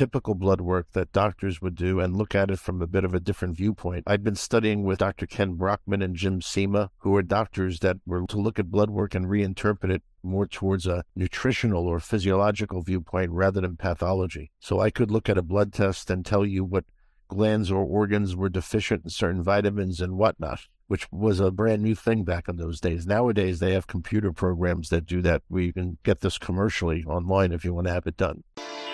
typical blood work that doctors would do and look at it from a bit of a different viewpoint. I'd been studying with Dr. Ken Brockman and Jim Sima, who are doctors that were to look at blood work and reinterpret it more towards a nutritional or physiological viewpoint rather than pathology. So I could look at a blood test and tell you what glands or organs were deficient in certain vitamins and whatnot which was a brand new thing back in those days. Nowadays, they have computer programs that do that you can get this commercially online if you want to have it done.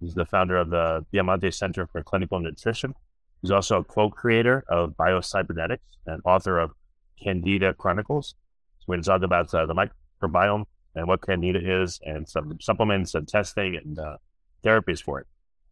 He's the founder of the Biamonte Center for Clinical Nutrition. He's also a co-creator of Biocybernetics and author of Candida Chronicles. So we're going to talk about uh, the microbiome and what Candida is and some supplements and testing and uh, therapies for it.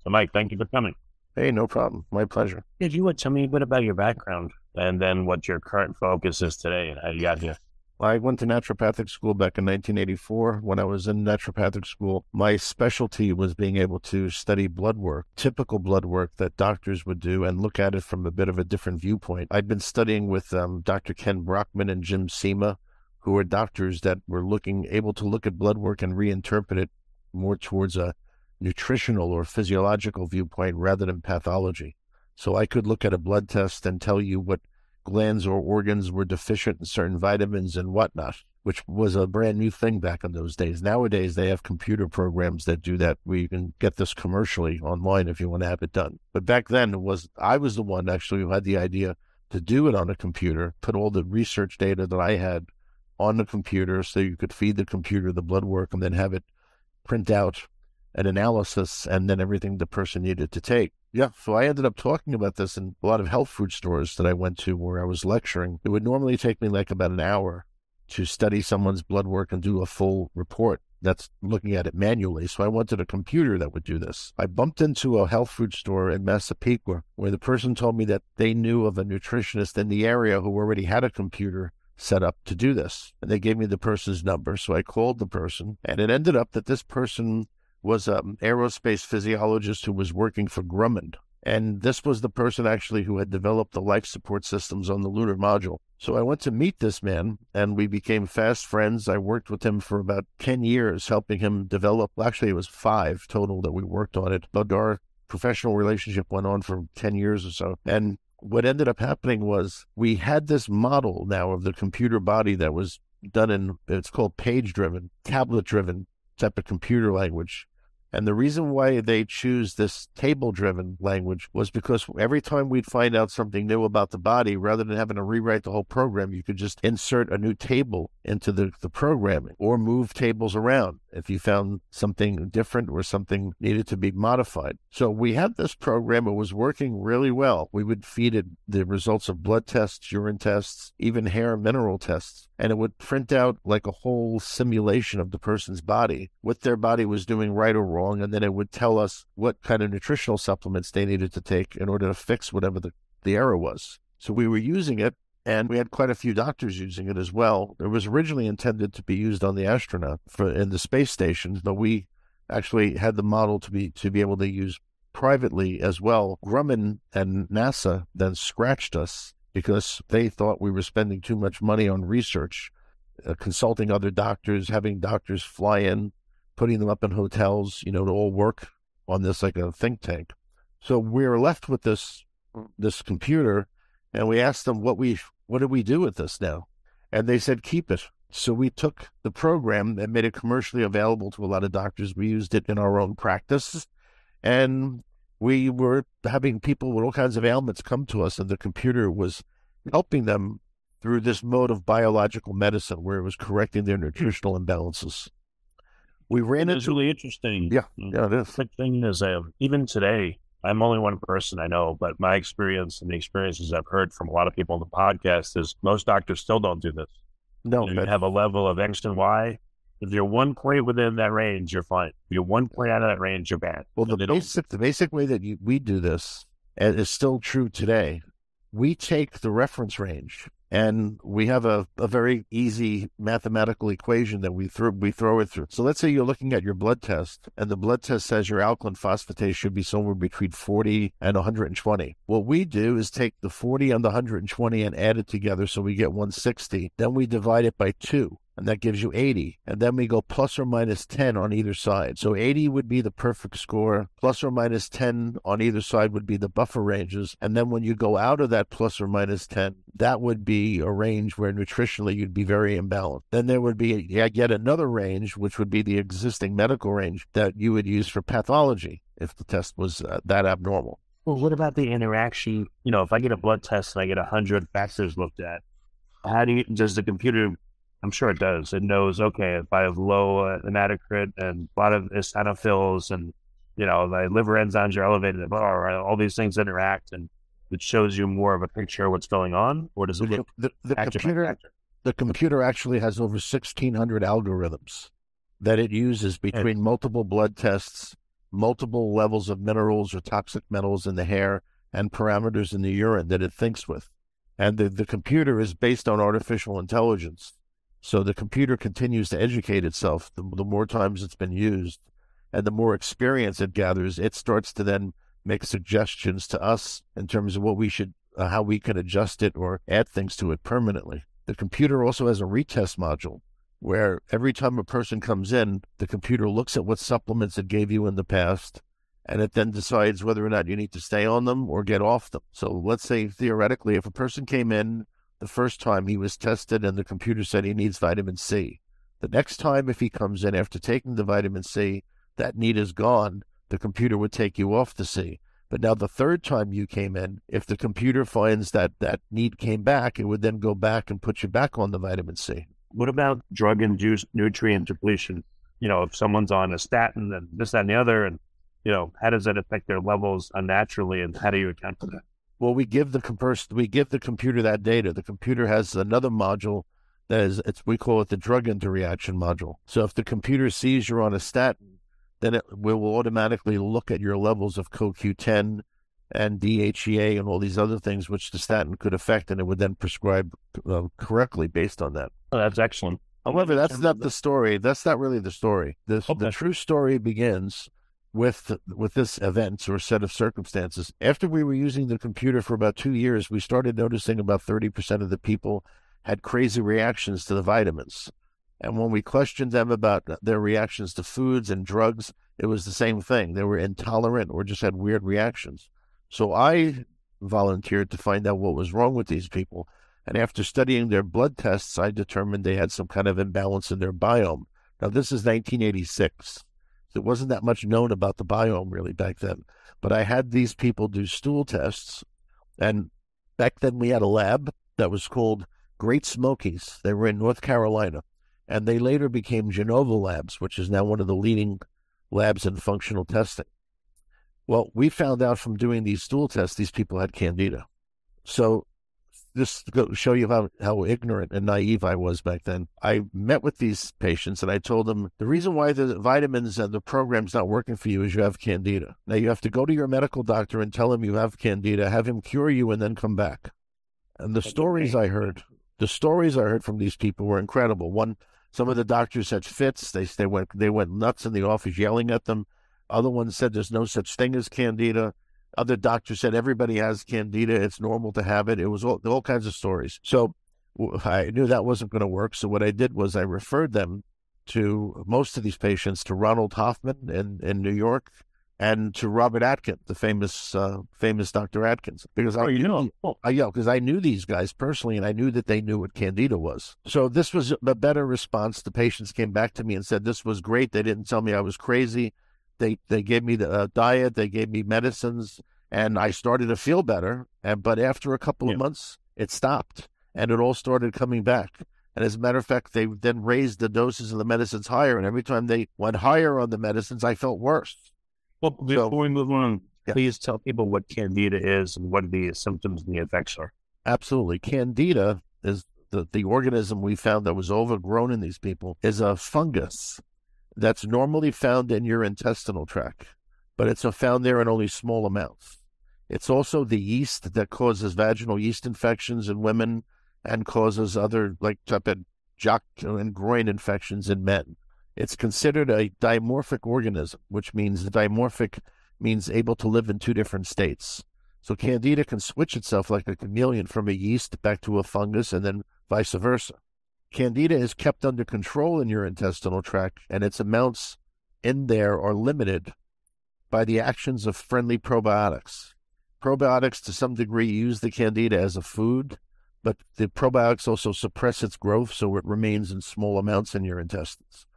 So, Mike, thank you for coming. Hey, no problem. My pleasure. If you would tell me a bit about your background and then what your current focus is today and how you got here. I went to naturopathic school back in 1984. When I was in naturopathic school, my specialty was being able to study blood work, typical blood work that doctors would do, and look at it from a bit of a different viewpoint. I'd been studying with um, Dr. Ken Brockman and Jim Sima, who are doctors that were looking able to look at blood work and reinterpret it more towards a nutritional or physiological viewpoint rather than pathology. So I could look at a blood test and tell you what glands or organs were deficient in certain vitamins and whatnot, which was a brand new thing back in those days. Nowadays, they have computer programs that do that you can get this commercially online if you want to have it done. But back then, it was I was the one actually who had the idea to do it on a computer, put all the research data that I had on the computer so you could feed the computer the blood work and then have it print out an analysis and then everything the person needed to take. Yeah, so I ended up talking about this in a lot of health food stores that I went to where I was lecturing. It would normally take me like about an hour to study someone's blood work and do a full report that's looking at it manually. So I wanted a computer that would do this. I bumped into a health food store in Massapequa where the person told me that they knew of a nutritionist in the area who already had a computer set up to do this. And they gave me the person's number. So I called the person and it ended up that this person was an aerospace physiologist who was working for Grumman. And this was the person actually who had developed the life support systems on the lunar module. So I went to meet this man and we became fast friends. I worked with him for about 10 years, helping him develop. Actually, it was five total that we worked on it, but our professional relationship went on for 10 years or so. And what ended up happening was we had this model now of the computer body that was done in, it's called page driven, tablet driven type of computer language. And the reason why they choose this table driven language was because every time we'd find out something new about the body, rather than having to rewrite the whole program, you could just insert a new table into the, the programming or move tables around if you found something different or something needed to be modified. So we had this program. It was working really well. We would feed it the results of blood tests, urine tests, even hair mineral tests and it would print out like a whole simulation of the person's body, what their body was doing right or wrong, and then it would tell us what kind of nutritional supplements they needed to take in order to fix whatever the, the error was. So we were using it, and we had quite a few doctors using it as well. It was originally intended to be used on the astronaut for in the space stations, but we actually had the model to be to be able to use privately as well. Grumman and NASA then scratched us because they thought we were spending too much money on research, uh, consulting other doctors, having doctors fly in, putting them up in hotels, you know, to all work on this like a think tank. So we were left with this this computer, and we asked them what we what do we do with this now, and they said keep it. So we took the program and made it commercially available to a lot of doctors. We used it in our own practice, and we were having people with all kinds of ailments come to us, and the computer was helping them through this mode of biological medicine where it was correcting their nutritional imbalances. We ran It's into really interesting. Yeah, Mm. yeah, it. The thing is, um, even today, I'm only one person I know, but my experience and the experiences I've heard from a lot of people on the podcast is most doctors still don't do this. No, You, that- have a level of X and Y. If you're one point within that range, you're fine. If you're one point out of that range, you're bad. Well, the And they don't- basic the basic way that you, we do this and is still true today. We take the reference range and we have a, a very easy mathematical equation that we throw we throw it through. So let's say you're looking at your blood test and the blood test says your alkaline phosphatase should be somewhere between 40 and 120. What we do is take the 40 and the 120 and add it together so we get 160. Then we divide it by 2 and that gives you 80. And then we go plus or minus 10 on either side. So 80 would be the perfect score, plus or minus 10 on either side would be the buffer ranges. And then when you go out of that plus or minus 10, that would be a range where nutritionally you'd be very imbalanced. Then there would be yet another range, which would be the existing medical range that you would use for pathology if the test was uh, that abnormal. Well, what about the interaction? You know, if I get a blood test and I get a hundred factors looked at, how do you, does the computer? I'm sure it does. It knows, okay, if I have low uh, hematocrit and a lot of eosinophils and, you know, the liver enzymes are elevated, blah, blah, blah, all these things interact and it shows you more of a picture of what's going on? Or does it The, look the, the computer factor? the computer actually has over 1600 algorithms that it uses between multiple blood tests, multiple levels of minerals or toxic metals in the hair, and parameters in the urine that it thinks with. And the, the computer is based on artificial intelligence. So the computer continues to educate itself the, the more times it's been used. And the more experience it gathers, it starts to then make suggestions to us in terms of what we should, uh, how we can adjust it or add things to it permanently. The computer also has a retest module where every time a person comes in, the computer looks at what supplements it gave you in the past and it then decides whether or not you need to stay on them or get off them. So let's say theoretically, if a person came in the first time he was tested and the computer said he needs vitamin C, the next time if he comes in after taking the vitamin C, that need is gone, the computer would take you off the C. But now the third time you came in, if the computer finds that that need came back, it would then go back and put you back on the vitamin C. What about drug induced nutrient depletion? You know, if someone's on a statin and this, that, and the other, and, you know, how does that affect their levels unnaturally and how do you account for that? Well, we give the compers- we give the computer that data. The computer has another module that is it's we call it the drug interaction module. So if the computer sees you're on a statin, then it will automatically look at your levels of CoQ10 and DHEA and all these other things which the statin could affect, and it would then prescribe uh, correctly based on that. Oh, that's excellent. However, that's not the story. That's not really the story. The, the true story begins with with this event or set of circumstances. After we were using the computer for about two years, we started noticing about thirty percent of the people had crazy reactions to the vitamins. And when we questioned them about their reactions to foods and drugs, it was the same thing. They were intolerant or just had weird reactions. So I volunteered to find out what was wrong with these people. And after studying their blood tests, I determined they had some kind of imbalance in their biome. Now, this is 1986. There wasn't that much known about the biome really back then. But I had these people do stool tests. And back then we had a lab that was called Great Smokies. They were in North Carolina. And they later became Genova Labs, which is now one of the leading labs in functional testing. Well, we found out from doing these stool tests, these people had candida. So this to show you how, how ignorant and naive I was back then. I met with these patients and I told them the reason why the vitamins and the program's not working for you is you have candida. Now you have to go to your medical doctor and tell him you have candida, have him cure you, and then come back. And the stories I heard, the stories I heard from these people were incredible. One, some of the doctors had fits. They they went they went nuts in the office yelling at them. Other ones said there's no such thing as candida. Other doctors said everybody has candida. It's normal to have it. It was all, all kinds of stories. So I knew that wasn't going to work. So what I did was I referred them to most of these patients to Ronald Hoffman in, in New York and to Robert Atkins, the famous uh, famous Dr. Atkins, because I Oh, you know. Oh, I yeah, because I knew these guys personally, and I knew that they knew what candida was. So this was a better response. The patients came back to me and said this was great. They didn't tell me I was crazy. They they gave me the uh, diet, they gave me medicines, and I started to feel better. And but after a couple Yeah. of months, it stopped, and it all started coming back. And as a matter of fact, they then raised the doses of the medicines higher. And every time they went higher on the medicines, I felt worse. Well, before So- we move on, Yeah. please tell people what candida is and what the symptoms and the effects are. Absolutely. Candida is the, the organism we found that was overgrown in these people is a fungus that's normally found in your intestinal tract, but it's found there in only small amounts. It's also the yeast that causes vaginal yeast infections in women and causes other like type of jock and groin infections in men. It's considered a dimorphic organism, which means dimorphic means able to live in two different states. So candida can switch itself like a chameleon from a yeast back to a fungus and then vice versa. Candida is kept under control in your intestinal tract, and its amounts in there are limited by the actions of friendly probiotics. Probiotics, to some degree, use the candida as a food, but the probiotics also suppress its growth so it remains in small amounts in your intestines.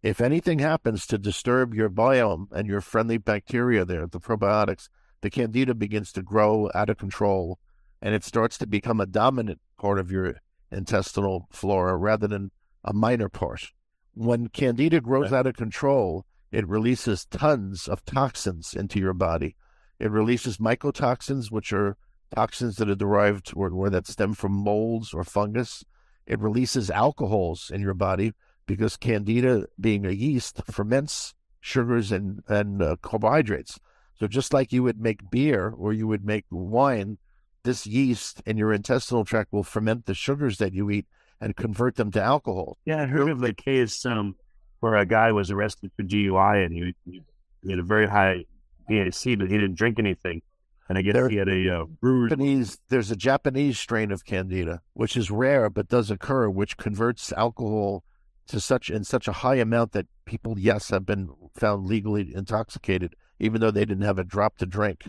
If anything happens to disturb your biome and your friendly bacteria there, the probiotics, the candida begins to grow out of control and it starts to become a dominant part of your intestinal flora rather than a minor part. When candida grows out of control, it releases tons of toxins into your body. It releases mycotoxins, which are toxins that are derived or, or that stem from molds or fungus. It releases alcohols in your body because candida, being a yeast, ferments sugars and, and uh, carbohydrates. So just like you would make beer or you would make wine, this yeast in your intestinal tract will ferment the sugars that you eat and convert them to alcohol. Yeah, I heard of the case um, where a guy was arrested for DUI and he, he, had a very high BAC, but he didn't drink anything. And I guess There- he had a uh, bruise. Japanese, there's a Japanese strain of candida, which is rare but does occur, which converts alcohol to such in such a high amount that people, yes, have been found legally intoxicated, even though they didn't have a drop to drink.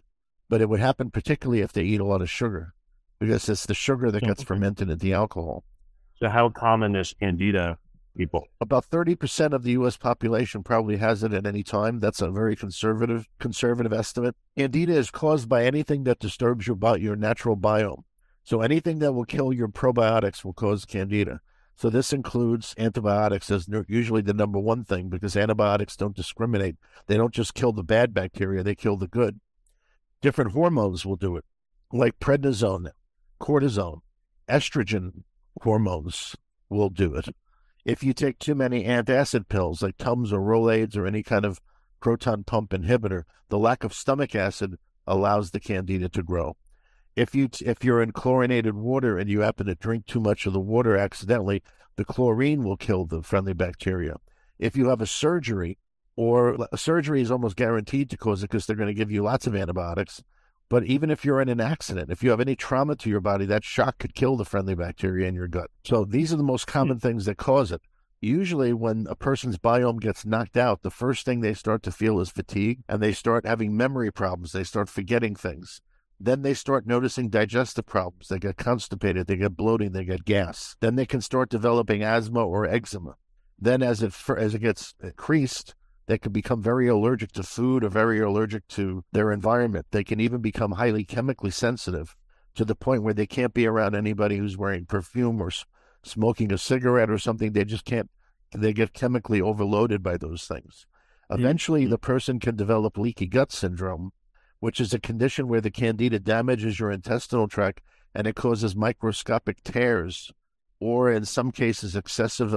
But it would happen particularly if they eat a lot of sugar, because it's the sugar that gets mm-hmm. fermented into the alcohol. So how common is candida, people? About 30% of the U.S. population probably has it at any time. That's a very conservative conservative estimate. Candida is caused by anything that disturbs your your natural biome. So anything that will kill your probiotics will cause candida. So this includes antibiotics as usually the number one thing because antibiotics don't discriminate. They don't just kill the bad bacteria; they kill the good. Different hormones will do it, like prednisone, cortisone, estrogen hormones will do it if you take too many antacid pills like Tums or Rolaids or any kind of proton pump inhibitor, the lack of stomach acid allows the candida to grow. If you if you're in chlorinated water and you happen to drink too much of the water accidentally, the chlorine will kill the friendly bacteria. If you have a surgery, or a surgery is almost guaranteed to cause it because they're going to give you lots of antibiotics. But even if you're in an accident, if you have any trauma to your body, that shock could kill the friendly bacteria in your gut. So these are the most hmm. common things that cause it. Usually, when a person's biome gets knocked out, the first thing they start to feel is fatigue and they start having memory problems. They start forgetting things. Then they start noticing digestive problems. They get constipated, they get bloating, they get gas. Then they can start developing asthma or eczema. Then, as it as it gets eh, increased, they can become very allergic to food or very allergic to their environment. They can even become highly chemically sensitive to the point where they can't be around anybody who's wearing perfume or smoking a cigarette or something. They just can't, they get chemically overloaded by those things. Eventually, mm-hmm. the person can develop leaky gut syndrome, which is a condition where the candida damages your intestinal tract and it causes microscopic tears or in some cases excessive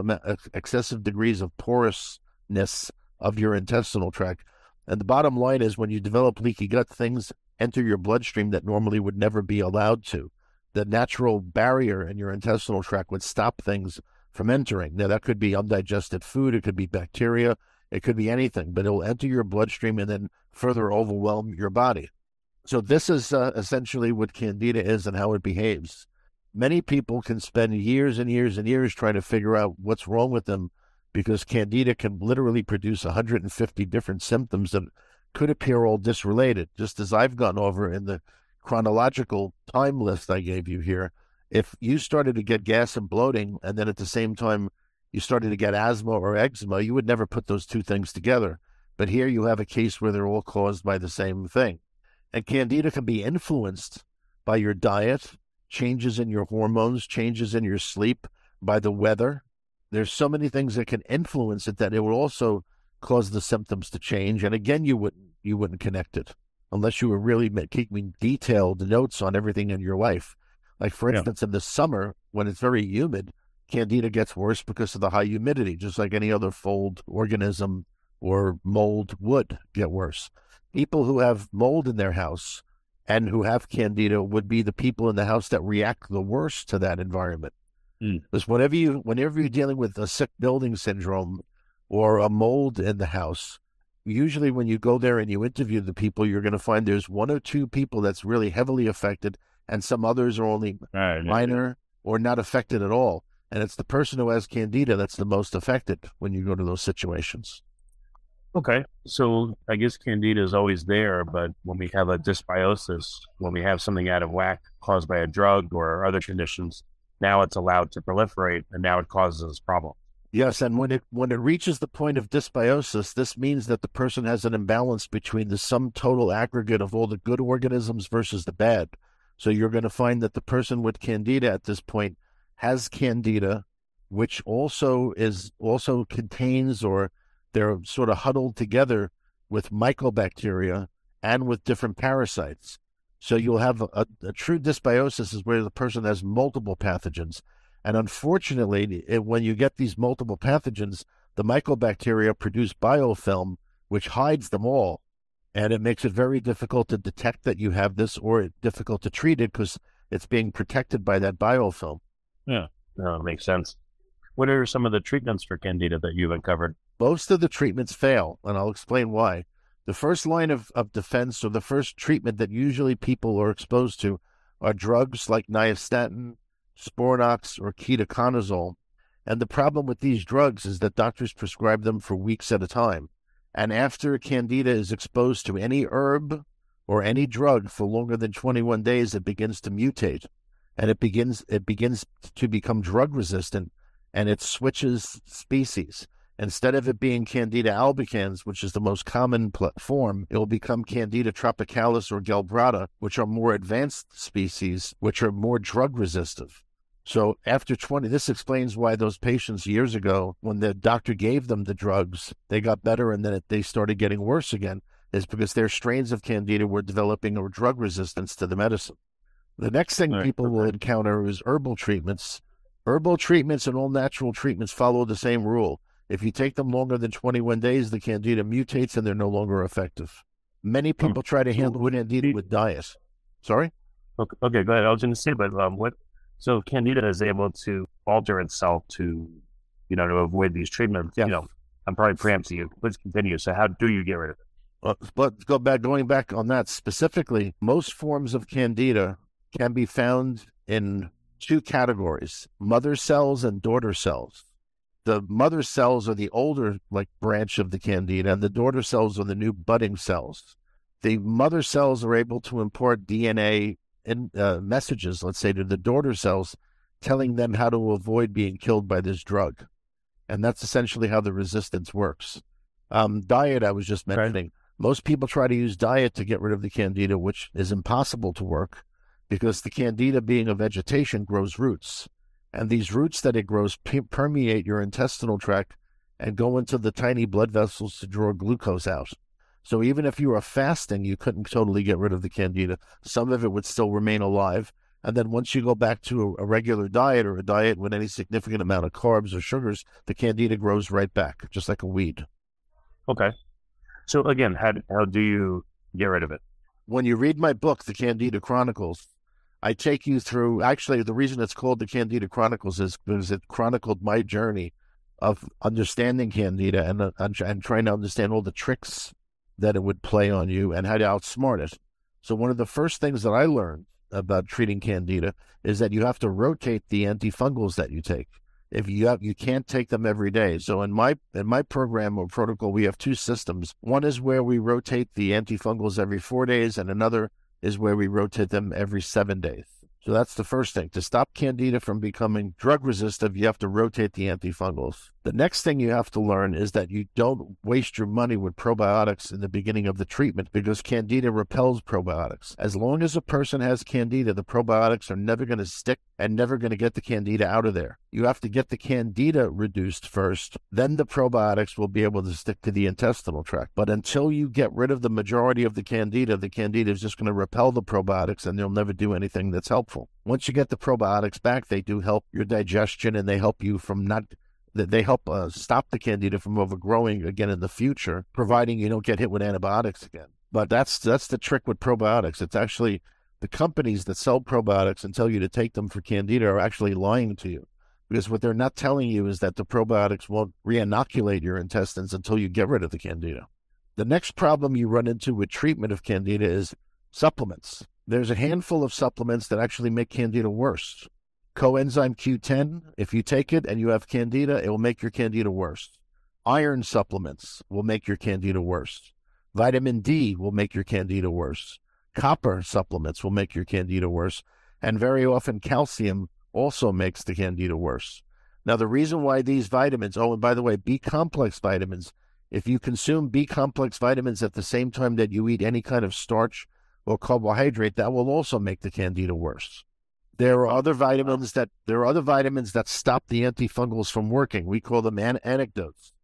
excessive degrees of porousness of your intestinal tract. And the bottom line is when you develop leaky gut, things enter your bloodstream that normally would never be allowed to. The natural barrier in your intestinal tract would stop things from entering. Now, that could be undigested food, it could be bacteria, it could be anything, but it'll enter your bloodstream and then further overwhelm your body. So, this is uh, essentially what candida is and how it behaves. Many people can spend years and years and years trying to figure out what's wrong with them because candida can literally produce 150 different symptoms that could appear all disrelated. Just as I've gone over in the chronological time list I gave you here, if you started to get gas and bloating, and then at the same time you started to get asthma or eczema, you would never put those two things together. But here you have a case where they're all caused by the same thing. And candida can be influenced by your diet, changes in your hormones, changes in your sleep, by the weather. There's so many things that can influence it that it will also cause the symptoms to change. And again, you wouldn't you wouldn't connect it unless you were really keeping detailed notes on everything in your life. Like for instance, yeah. in the summer when it's very humid, candida gets worse because of the high humidity, just like any other fold organism or mold would get worse. People who have mold in their house and who have candida would be the people in the house that react the worst to that environment. Mm. Because whenever you whenever you're dealing with a sick building syndrome or a mold in the house, usually when you go there and you interview the people, you're going to find there's one or two people that's really heavily affected, and some others are only right. minor or not affected at all. And it's the person who has candida that's the most affected when you go to those situations. Okay. So I guess candida is always there, but when we have a dysbiosis, when we have something out of whack caused by a drug or other conditions, now it's allowed to proliferate and now it causes problems. Yes, and when it when it reaches the point of dysbiosis, this means that the person has an imbalance between the sum total aggregate of all the good organisms versus the bad. So you're going to find that the person with candida at this point has candida, which also is also contains or they're sort of huddled together with mycobacteria and with different parasites. So you'll have a, a true dysbiosis is where the person has multiple pathogens and unfortunately, it, when you get these multiple pathogens, the mycobacteria produce biofilm, which hides them all. And it makes it very difficult to detect that you have this or difficult to treat it because it's being protected by that biofilm. Yeah, no, it makes sense. What are some of the treatments for candida that you've uncovered? Most of the treatments fail, and I'll explain why. The first line of, of defense or the first treatment that usually people are exposed to are drugs like nystatin, Sporanox, or ketoconazole. And the problem with these drugs is that doctors prescribe them for weeks at a time. And after candida is exposed to any herb or any drug for longer than 21 days, it begins to mutate and it begins it begins to become drug resistant and it switches species. Instead of it being Candida albicans, which is the most common form, it will become Candida tropicalis or glabrata, which are more advanced species, which are more drug resistant. So after 20, this explains why those patients years ago, when the doctor gave them the drugs, they got better and then they started getting worse again, is because their strains of candida were developing a drug resistance to the medicine. The next thing right. people will encounter is herbal treatments. Herbal treatments and all natural treatments follow the same rule. If you take them longer than 21 days, the candida mutates and they're no longer effective. Many hmm. people try to handle candida with diet. Sorry? Okay, okay, go ahead. I was going to say, but um, what so Candida is able to alter itself to, you know, to avoid these treatments. Yeah. You know, I'm probably preempting you. Let's continue. So how do you get rid of it? Well, but go back, going back on that specifically, most forms of Candida can be found in two categories: mother cells and daughter cells. The mother cells are the older like branch of the Candida, and the daughter cells are the new budding cells. The mother cells are able to import DNA in, uh, messages, let's say, to the daughter cells, telling them how to avoid being killed by this drug. And that's essentially how the resistance works. Um, diet, I was just mentioning. Right. Most people try to use diet to get rid of the candida, which is impossible to work because the candida, being a vegetation, grows roots. And these roots that it grows permeate your intestinal tract and go into the tiny blood vessels to draw glucose out. So even if you were fasting, you couldn't totally get rid of the candida. Some of it would still remain alive. And then once you go back to a, a regular diet or a diet with any significant amount of carbs or sugars, the candida grows right back, just like a weed. Okay. So again, how, how do you get rid of it? When you read my book, The Candida Chronicles, I take you through. Actually, the reason it's called The Candida Chronicles is because it chronicled my journey of understanding Candida and, uh, and trying to understand all the tricks that it would play on you and how to outsmart it. So one of the first things that I learned about treating candida is that you have to rotate the antifungals that you take. If you have, you can't take them every day. So in my in my program or protocol, we have two systems. One is where we rotate the antifungals every four days, and another is where we rotate them every seven days. So that's the first thing. To stop candida from becoming drug resistant, you have to rotate the antifungals. The next thing you have to learn is that you don't waste your money with probiotics in the beginning of the treatment because candida repels probiotics. As long as a person has candida, the probiotics are never going to stick and never going to get the candida out of there. You have to get the candida reduced first, then the probiotics will be able to stick to the intestinal tract. But until you get rid of the majority of the candida, the candida is just going to repel the probiotics and they'll never do anything that's helpful. Once you get the probiotics back, they do help your digestion and they help you from not that they help uh, stop the candida from overgrowing again in the future, providing you don't get hit with antibiotics again. But that's that's the trick with probiotics. It's actually the companies that sell probiotics and tell you to take them for candida are actually lying to you. Because what they're not telling you is that the probiotics won't reinoculate your intestines until you get rid of the candida. The next problem you run into with treatment of candida is supplements. There's a handful of supplements that actually make candida worse coenzyme Q10, if you take it and you have candida, it will make your candida worse. Iron supplements will make your candida worse. Vitamin D will make your candida worse. Copper supplements will make your candida worse. And very often, calcium also makes the candida worse. Now, the reason why these vitamins, oh, and by the way, B complex vitamins, if you consume B complex vitamins at the same time that you eat any kind of starch or carbohydrate, that will also make the candida worse. There are other vitamins that there are other vitamins that stop the antifungals from working. We call them an- anecdotes.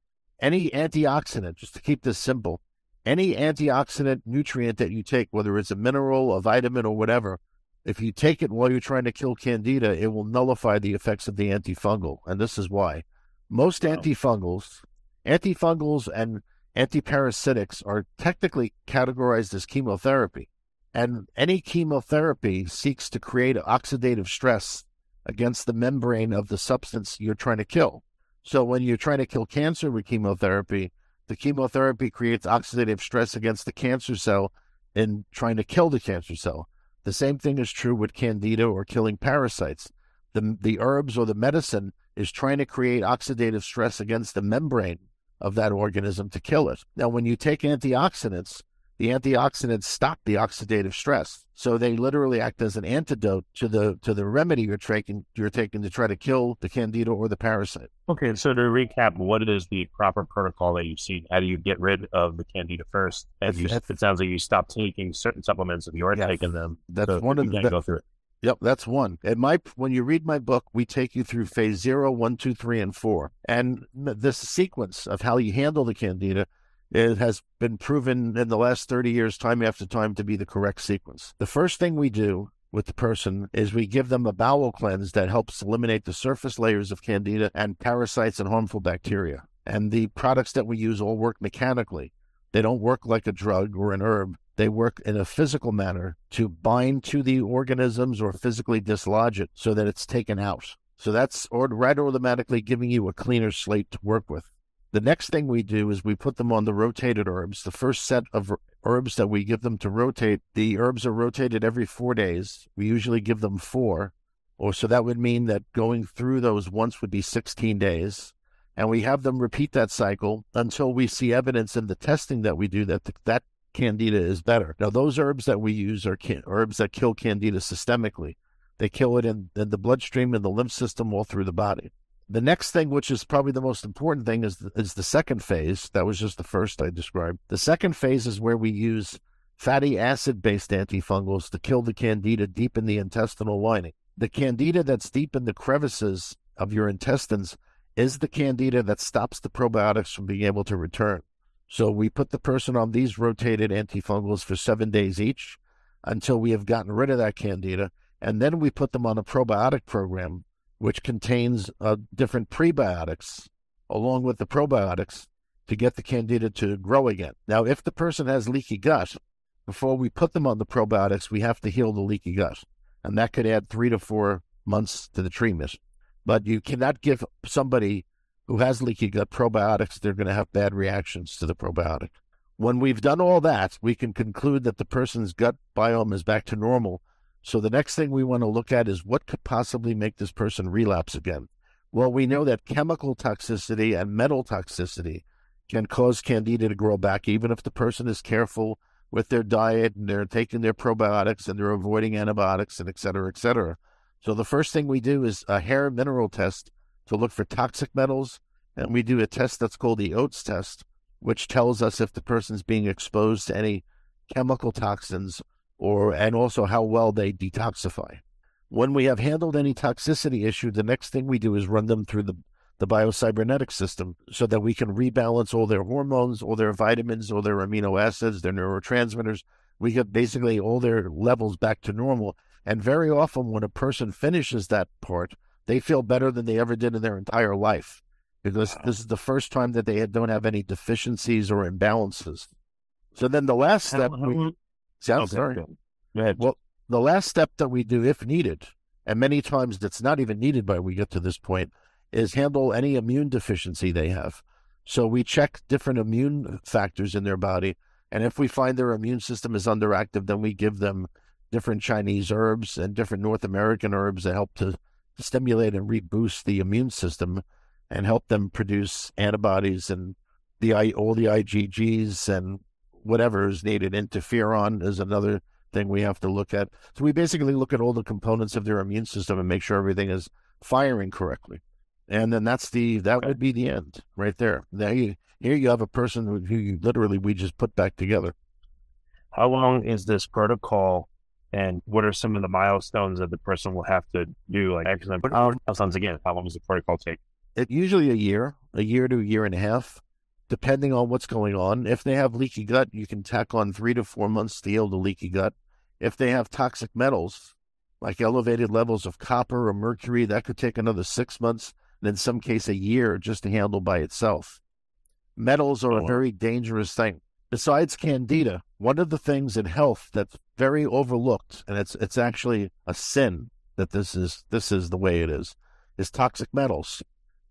Any antioxidant, just to keep this simple, any antioxidant nutrient that you take, whether it's a mineral, a vitamin, or whatever, if you take it while you're trying to kill candida, it will nullify the effects of the antifungal. And this is why. Most wow. antifungals, antifungals and antiparasitics are technically categorized as chemotherapy. And any chemotherapy seeks to create oxidative stress against the membrane of the substance you're trying to kill. So when you're trying to kill cancer with chemotherapy, the chemotherapy creates oxidative stress against the cancer cell in trying to kill the cancer cell. The same thing is true with candida or killing parasites. The, the herbs or the medicine is trying to create oxidative stress against the membrane of that organism to kill it. Now, when you take antioxidants, the antioxidants stop the oxidative stress. So they literally act as an antidote to the to the remedy you're taking you're taking to try to kill the candida or the parasite. Okay, so to recap, what is the proper protocol that you see? How do you get rid of the candida first? If you, it sounds like you stop taking certain supplements if you are yes, taking them. That's so one of the go through it. Yep, that's one. And my when you read my book, we take you through phase zero, one, two, three, and four, and this sequence of how you handle the candida it has been proven in the last 30 years, time after time, to be the correct sequence. The first thing we do with the person is we give them a bowel cleanse that helps eliminate the surface layers of candida and parasites and harmful bacteria. And the products that we use all work mechanically. They don't work like a drug or an herb. They work in a physical manner to bind to the organisms or physically dislodge it so that it's taken out. So that's right automatically giving you a cleaner slate to work with. The next thing we do is we put them on the rotated herbs. The first set of herbs that we give them to rotate, the herbs are rotated every four days. We usually give them four, or so that would mean that going through those once would be 16 days. And we have them repeat that cycle until we see evidence in the testing that we do that the, that candida is better. Now, those herbs that we use are can- herbs that kill candida systemically. They kill it in, in the bloodstream and the lymph system all through the body. The next thing, which is probably the most important thing, is the, is the second phase. That was just the first I described. The second phase is where we use fatty acid based antifungals to kill the candida deep in the intestinal lining. The candida that's deep in the crevices of your intestines is the candida that stops the probiotics from being able to return. So we put the person on these rotated antifungals for seven days each until we have gotten rid of that candida. And then we put them on a probiotic program which contains uh, different prebiotics along with the probiotics to get the candida to grow again. Now, if the person has leaky gut, before we put them on the probiotics, we have to heal the leaky gut. And that could add three to four months to the treatment. But you cannot give somebody who has leaky gut probiotics, they're going to have bad reactions to the probiotic. When we've done all that, we can conclude that the person's gut biome is back to normal so the next thing we want to look at is what could possibly make this person relapse again. Well, we know that chemical toxicity and metal toxicity can cause candida to grow back, even if the person is careful with their diet and they're taking their probiotics and they're avoiding antibiotics and et cetera, et cetera. So the first thing we do is a hair mineral test to look for toxic metals and we do a test that's called the Oates test, which tells us if the person's being exposed to any chemical toxins or and also how well they detoxify. When we have handled any toxicity issue, the next thing we do is run them through the, the biocybernetic system so that we can rebalance all their hormones, all their vitamins, all their amino acids, their neurotransmitters. We get basically all their levels back to normal. And very often, when a person finishes that part, they feel better than they ever did in their entire life because wow. this is the first time that they don't have any deficiencies or imbalances. So then the last step. How, how, we, I'm okay, sorry. Go ahead. Well, the last step that we do, if needed, and many times that's not even needed by we get to this point, is handle any immune deficiency they have. So we check different immune factors in their body, and if we find their immune system is underactive, then we give them different Chinese herbs and different North American herbs that help to stimulate and reboost the immune system and help them produce antibodies and the all the IgGs and whatever is needed. Interferon is another thing we have to look at. So we basically look at all the components of their immune system and make sure everything is firing correctly. And then that's the that would be the end right there. Now you, here you have a person who you literally we just put back together. How long is this protocol, and what are some of the milestones that the person will have to do? Like, actually, milestones again. How long does the protocol take? It usually a year, a year to a year and a half depending on what's going on. If they have leaky gut, you can tack on three to four months to heal the leaky gut. If they have toxic metals, like elevated levels of copper or mercury, that could take another six months, and in some case, a year just to handle by itself. Metals are a oh, very dangerous thing. Besides candida, one of the things in health that's very overlooked, and it's it's actually a sin that this is this is the way it is, is toxic metals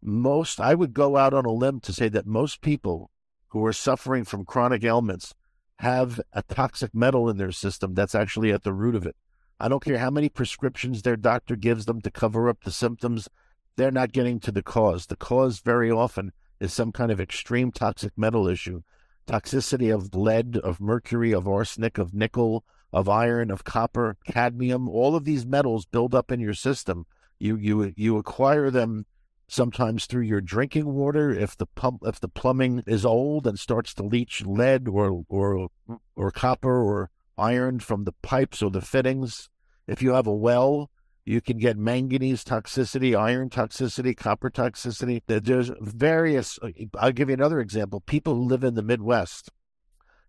most, I would go out on a limb to say that most people who are suffering from chronic ailments have a toxic metal in their system that's actually at the root of it. I don't care how many prescriptions their doctor gives them to cover up the symptoms, they're not getting to the cause. The cause very often is some kind of extreme toxic metal issue. Toxicity of lead, of mercury, of arsenic, of nickel, of iron, of copper, cadmium, all of these metals build up in your system. You you you acquire them sometimes through your drinking water if the pump if the plumbing is old and starts to leach lead or or or copper or iron from the pipes or the fittings. If you have a well you can get manganese toxicity iron toxicity copper toxicity. There's various i'll give you another example. People who live in the midwest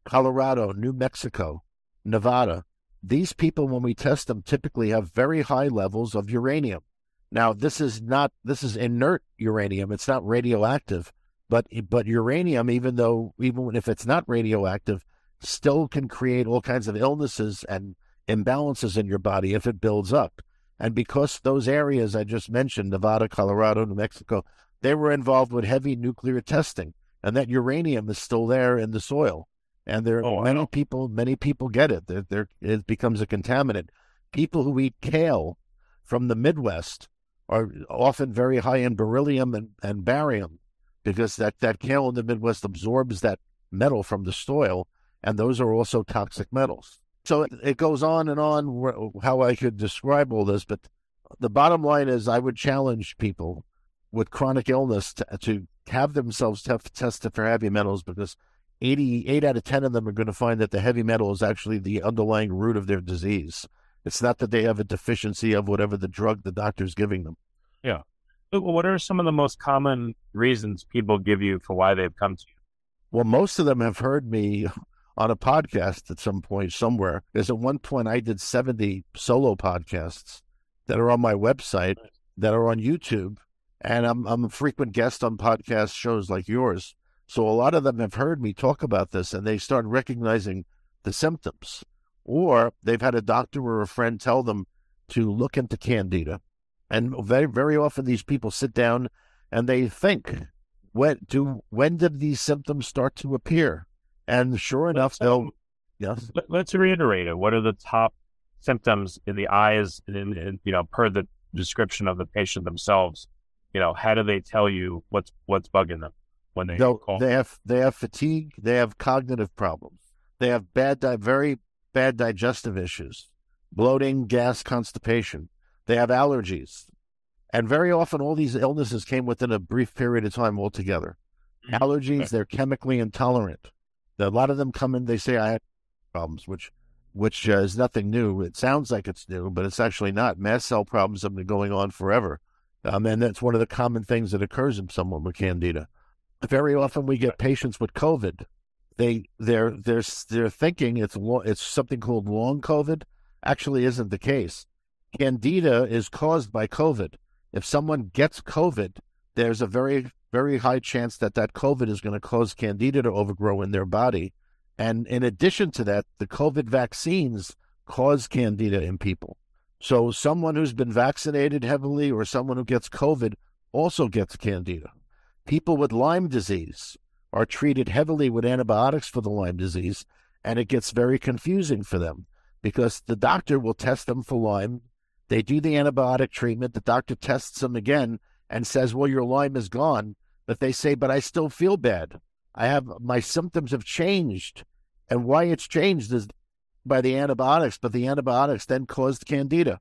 colorado new mexico nevada these people when we test them typically have very high levels of uranium now, this is not this is inert uranium. It's not radioactive, but but uranium, even though even if it's not radioactive, still can create all kinds of illnesses and imbalances in your body if it builds up. And because those areas I just mentioned, Nevada, Colorado, New Mexico, they were involved with heavy nuclear testing, and that uranium is still there in the soil. And there oh, many people many people get it. There, there it becomes a contaminant. People who eat kale from the Midwest are often very high in beryllium and, and barium because that, that kale in the Midwest absorbs that metal from the soil, and those are also toxic metals. So it, it goes on and on how I could describe all this, but the bottom line is I would challenge people with chronic illness to, to have themselves tested for heavy metals because 88 out of 10 of them are going to find that the heavy metal is actually the underlying root of their disease. It's not that they have a deficiency of whatever the drug the doctor's giving them. Yeah. What are some of the most common reasons people give you for why they've come to you? Well, most of them have heard me on a podcast at some point somewhere. Because at one point I did 70 solo podcasts that are on my website, that are on YouTube, and I'm I'm a frequent guest on podcast shows like yours. So a lot of them have heard me talk about this and they start recognizing the symptoms or they've had a doctor or a friend tell them to look into candida. And very, very often these people sit down and they think, when do when did these symptoms start to appear? And sure enough, let's, they'll yes. Let's reiterate it. What are the top symptoms in the eyes, in, in, you know, per the description of the patient themselves? You know, how do they tell you what's what's bugging them when they? They have they have fatigue. They have cognitive problems. They have bad, very bad digestive issues, bloating, gas, constipation. They have allergies. And very often, all these illnesses came within a brief period of time altogether. Mhm. Allergies, they're chemically intolerant. A lot of them come in, they say, I have problems, which which uh, is nothing new. It sounds like it's new, but it's actually not. Mast cell problems have been going on forever. Um, and that's one of the common things that occurs in someone with candida. Very often, we get patients with COVID. They they're they're they're thinking it's lo- it's something called long COVID. Actually, isn't the case. Candida is caused by COVID. If someone gets COVID, there's a very very high chance that that COVID is going to cause candida to overgrow in their body. And in addition to that, the COVID vaccines cause candida in people. So someone who's been vaccinated heavily or someone who gets COVID also gets candida. People with Lyme disease are treated heavily with antibiotics for the Lyme disease, and it gets very confusing for them because the doctor will test them for Lyme. They do the antibiotic treatment. The doctor tests them again and says, Well, your Lyme is gone. But they say, But I still feel bad. I have my symptoms have changed. And why it's changed is by the antibiotics, but the antibiotics then caused candida.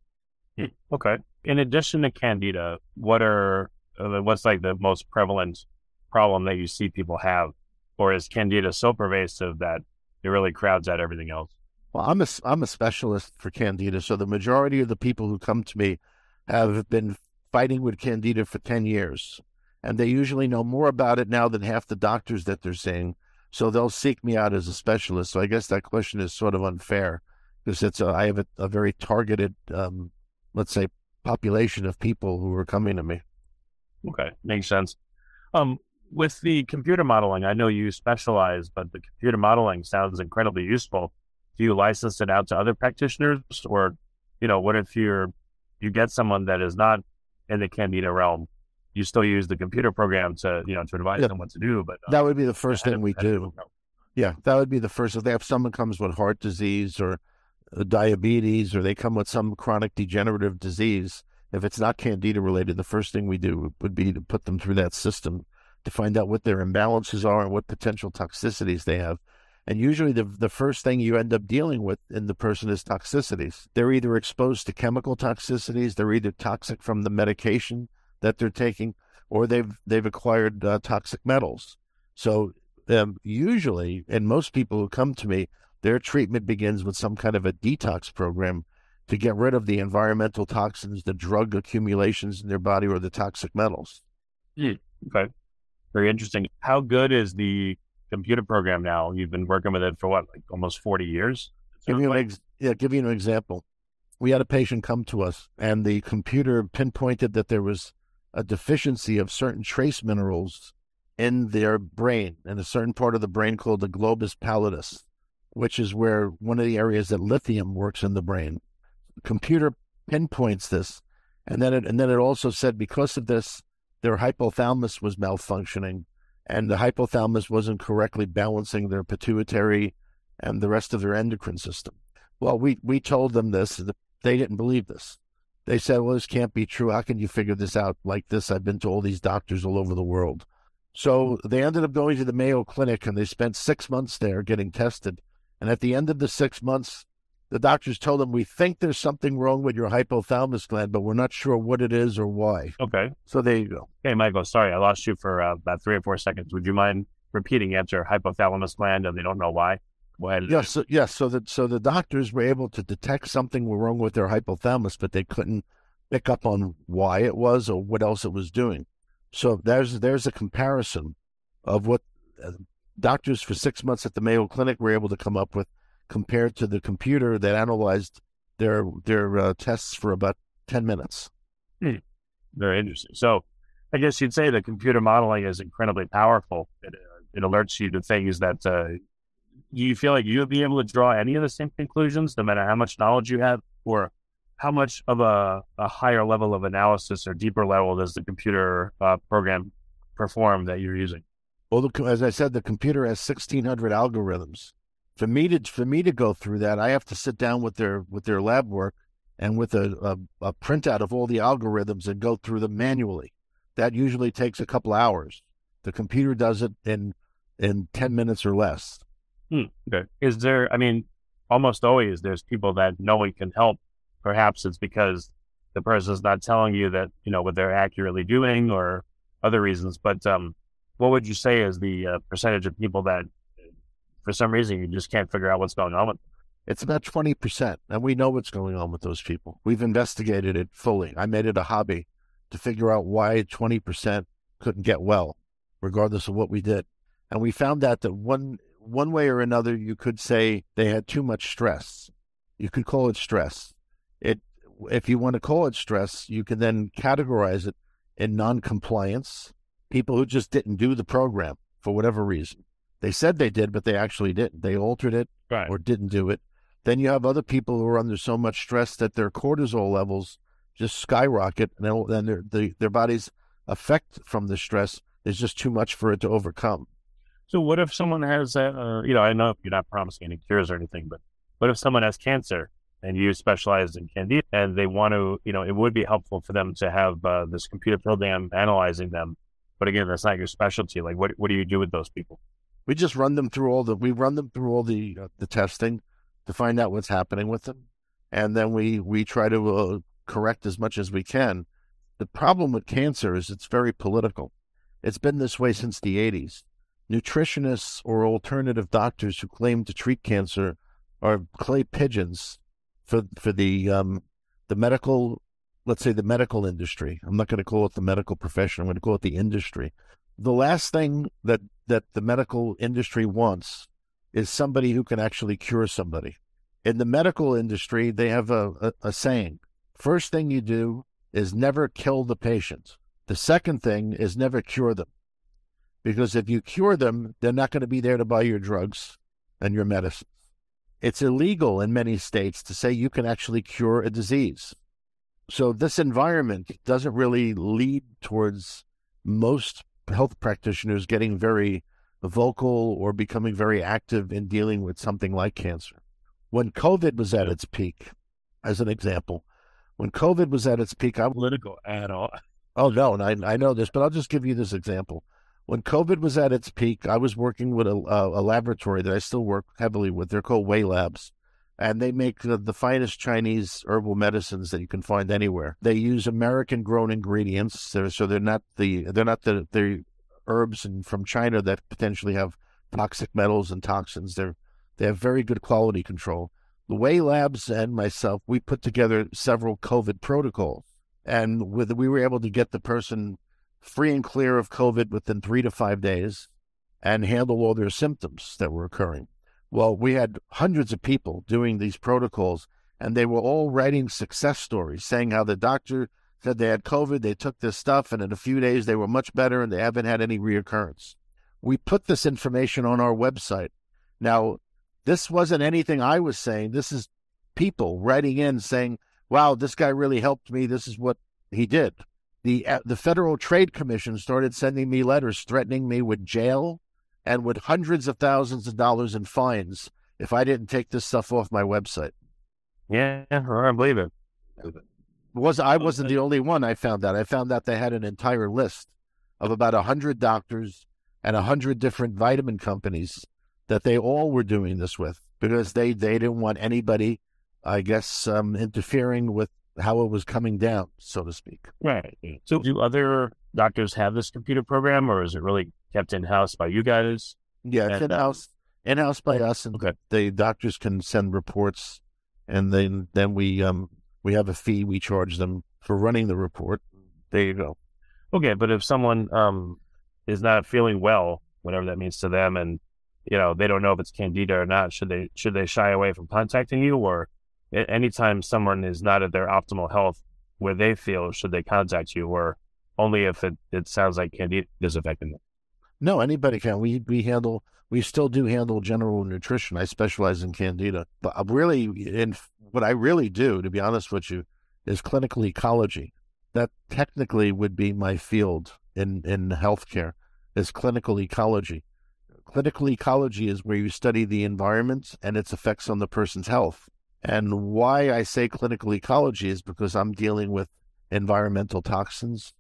Hmm. Okay. In addition to candida, what are uh, what's like the most prevalent problem that you see people have, or is candida so pervasive that it really crowds out everything else? Well, I'm a, I'm a specialist for candida. So the majority of the people who come to me have been fighting with candida for 10 years. And they usually know more about it now than half the doctors that they're seeing. So they'll seek me out as a specialist. So I guess that question is sort of unfair because it's a, I have a, a very targeted, um, let's say, population of people who are coming to me. Okay, makes sense. Um, with the computer modeling, I know you specialize, but the computer modeling sounds incredibly useful. Do you license it out to other practitioners, or you know, what if you're you get someone that is not in the Candida realm? You still use the computer program to you know to advise Yeah. them what to do, but uh, That would be the first thing we do do. people know? Yeah, that would be the first. If they have someone comes with heart disease or uh, diabetes, or they come with some chronic degenerative disease, if it's not candida related, the first thing we do would be to put them through that system to find out what their imbalances are and what potential toxicities they have. And usually, the the first thing you end up dealing with in the person is toxicities. They're either exposed to chemical toxicities, they're either toxic from the medication that they're taking, or they've they've acquired uh, toxic metals. So um, usually, and most people who come to me, their treatment begins with some kind of a detox program to get rid of the environmental toxins, the drug accumulations in their body, or the toxic metals. Okay, very interesting. How good is the computer program now? You've been working with it for what, like almost forty years? Give you an like? ex- yeah, give you an example. We had a patient come to us, and the computer pinpointed that there was a deficiency of certain trace minerals in their brain, in a certain part of the brain called the globus pallidus, which is where one of the areas that lithium works in the brain. The computer pinpoints this, and then it and then it also said because of this, their hypothalamus was malfunctioning, and the hypothalamus wasn't correctly balancing their pituitary and the rest of their endocrine system. Well, we, we told them this. They didn't believe this. They said, well, this can't be true. How can you figure this out like this? I've been to all these doctors all over the world. So they ended up going to the Mayo Clinic and they spent six months there getting tested. And at the end of the six months, the doctors told them, we think there's something wrong with your hypothalamus gland, but we're not sure what it is or why. Okay. So there you go. Hey, Michael, sorry, I lost you for uh, about three or four seconds. Would you mind repeating after hypothalamus gland and they don't know why? Yes, so, yes. So that so the doctors were able to detect something wrong with their hypothalamus, but they couldn't pick up on why it was or what else it was doing. So there's there's a comparison of what uh, doctors for six months at the Mayo Clinic were able to come up with compared to the computer that analyzed their their uh, tests for about ten minutes. Very interesting. So I guess you'd say the computer modeling is incredibly powerful. It, uh, it alerts you to things that uh, you feel like you would be able to draw any of the same conclusions, no matter how much knowledge you have, or how much of a, a higher level of analysis or deeper level does the computer uh, program perform that you're using? Well, the, as I said, the computer has sixteen hundred algorithms. For me to for me to go through that, I have to sit down with their with their lab work and with a, a, a printout of all the algorithms and go through them manually. That usually takes a couple hours. The computer does it in in ten minutes or less. Hmm. Okay. Is there, I mean, almost always there's people that no it can help. Perhaps it's because the person's not telling you that you know what they're accurately doing or other reasons. But um, what would you say is the uh, percentage of people that, for some reason, you just can't figure out what's going on with? Them? It's about 20%, and we know what's going on with those people. We've investigated it fully. I made it a hobby to figure out why 20% couldn't get well, regardless of what we did. And we found out that one one way or another, you could say they had too much stress. You could call it stress. It, if you want to call it stress, you can then categorize it in non-compliance, people who just didn't do the program for whatever reason. They said they did, but they actually didn't. They altered it right. or didn't do it. Then you have other people who are under so much stress that their cortisol levels just skyrocket, and then their the, their body's effect from the stress is just too much for it to overcome. So, what if someone has, uh, you know, I know you're not promising any cures or anything, but what if someone has cancer and you specialize in candida and they want to, you know, it would be helpful for them to have uh, this computer program analyzing them. But again, that's not your specialty. Like, what what do you do with those people? We just run them through all the we run them through all the uh, the testing to find out what's happening with them, and then we we try to uh, correct as much as we can. The problem with cancer is it's very political. It's been this way since the 80s nutritionists or alternative doctors who claim to treat cancer are clay pigeons for for the um, the medical, let's say the medical industry. I'm not going to call it the medical profession. I'm going to call it the industry. The last thing that that the medical industry wants is somebody who can actually cure somebody. In the medical industry, they have a, a, a saying: first thing you do is never kill the patient. The second thing is never cure them because if you cure them, they're not going to be there to buy your drugs and your medicines. It's illegal in many states to say you can actually cure a disease. So this environment doesn't really lead towards most health practitioners getting very vocal or becoming very active in dealing with something like cancer. When COVID was at its peak, as an example, when COVID was at its peak, I'm political at all. Oh no, and I, I know this, but I'll just give you this example when COVID was at its peak, I was working with a, a, a laboratory that I still work heavily with. They're called Way Labs, and they make the, the, finest Chinese herbal medicines that you can find anywhere. They use American-grown ingredients, so they're not the they're not the the herbs and from China that potentially have toxic metals and toxins. They're they have very good quality control. The Way Labs and myself, we put together several COVID protocols, and with we were able to get the person free and clear of COVID within three to five days and handle all their symptoms that were occurring. Well, we had hundreds of people doing these protocols, and they were all writing success stories saying how the doctor said they had COVID, they took this stuff, and in a few days they were much better and they haven't had any reoccurrence. We put this information on our website. Now, this wasn't anything I was saying. This is people writing in saying, wow, this guy really helped me. This is what he did the uh, the Federal Trade Commission started sending me letters threatening me with jail and with hundreds of thousands of dollars in fines if I didn't take this stuff off my website. Yeah, I believe it. Was I wasn't the only one I found out. I found out they had an entire list of about a hundred doctors and a hundred different vitamin companies that they all were doing this with because they they didn't want anybody, I guess, um, interfering with how it was coming down, so to speak. Right. So, do other doctors have this computer program, or is it really kept in house by you guys? Yeah, in house, in house by us, and okay. the doctors can send reports, and then then we um we have a fee we charge them for running the report. There you go. Okay, but if someone um is not feeling well, whatever that means to them, and you know they don't know if it's candida or not, should they should they shy away from contacting you, or anytime someone is not at their optimal health where they feel should they contact you or only if it, it sounds like candida is affecting them no anybody can. We we handle we still do handle general nutrition. I specialize in candida but I'm really in what i really do to be honest with you is clinical ecology. That technically would be my field in in healthcare is clinical ecology. Clinical ecology is where you study the environment and its effects on the person's health. And why I say clinical ecology is because I'm dealing with environmental toxins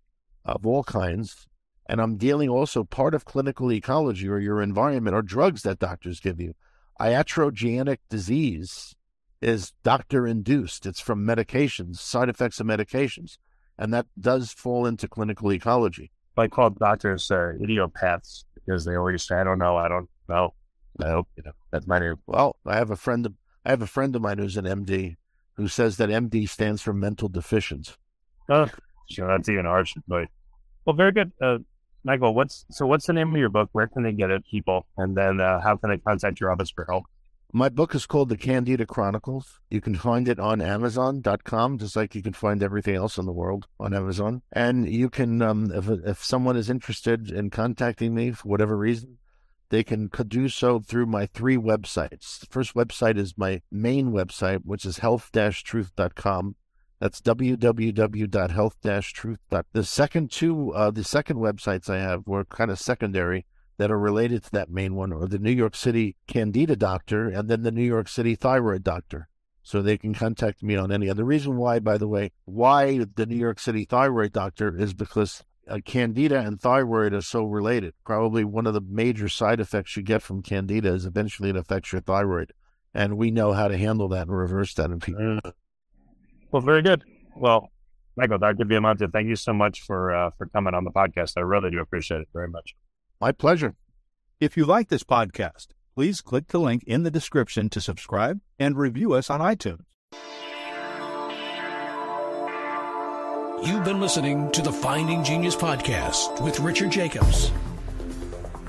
of all kinds. And I'm dealing also part of clinical ecology or your environment or drugs that doctors give you. Iatrogenic disease is doctor induced. It's from medications, side effects of medications. And that does fall into clinical ecology. I call doctors uh, idiopaths because they always say, I don't know, I don't know. I hope, you know, that's my name. Well, I have a friend of, I have a friend of mine who's an MD who says that MD stands for mental deficient. Oh, sure, that's even harsh. But, well, very good. Uh, Michael, what's so? What's the name of your book? Where can they get it, people? And then uh, how can they contact your office for help? My book is called The Candida Chronicles. You can find it on Amazon.com, just like you can find everything else in the world on Amazon. And you can, um, if if someone is interested in contacting me for whatever reason, they can do so through my three websites. The first website is my main website, which is health-truth.com. That's www.health-truth. The second two, uh, the second websites I have were kind of secondary that are related to that main one, or the New York City Candida doctor, and then the New York City thyroid doctor. So they can contact me on any. other reason why, by the way, why the New York City thyroid doctor is because uh, candida and thyroid are so related. Probably one of the major side effects you get from candida is eventually it affects your thyroid. And we know how to handle that and reverse that in people. Well, very good. Well, Michael, Dr. Biamonte, thank you so much for uh, for coming on the podcast. I really do appreciate it very much. My pleasure. If you like this podcast, please click the link in the description to subscribe and review us on iTunes. You've been listening to the Finding Genius podcast with Richard Jacobs.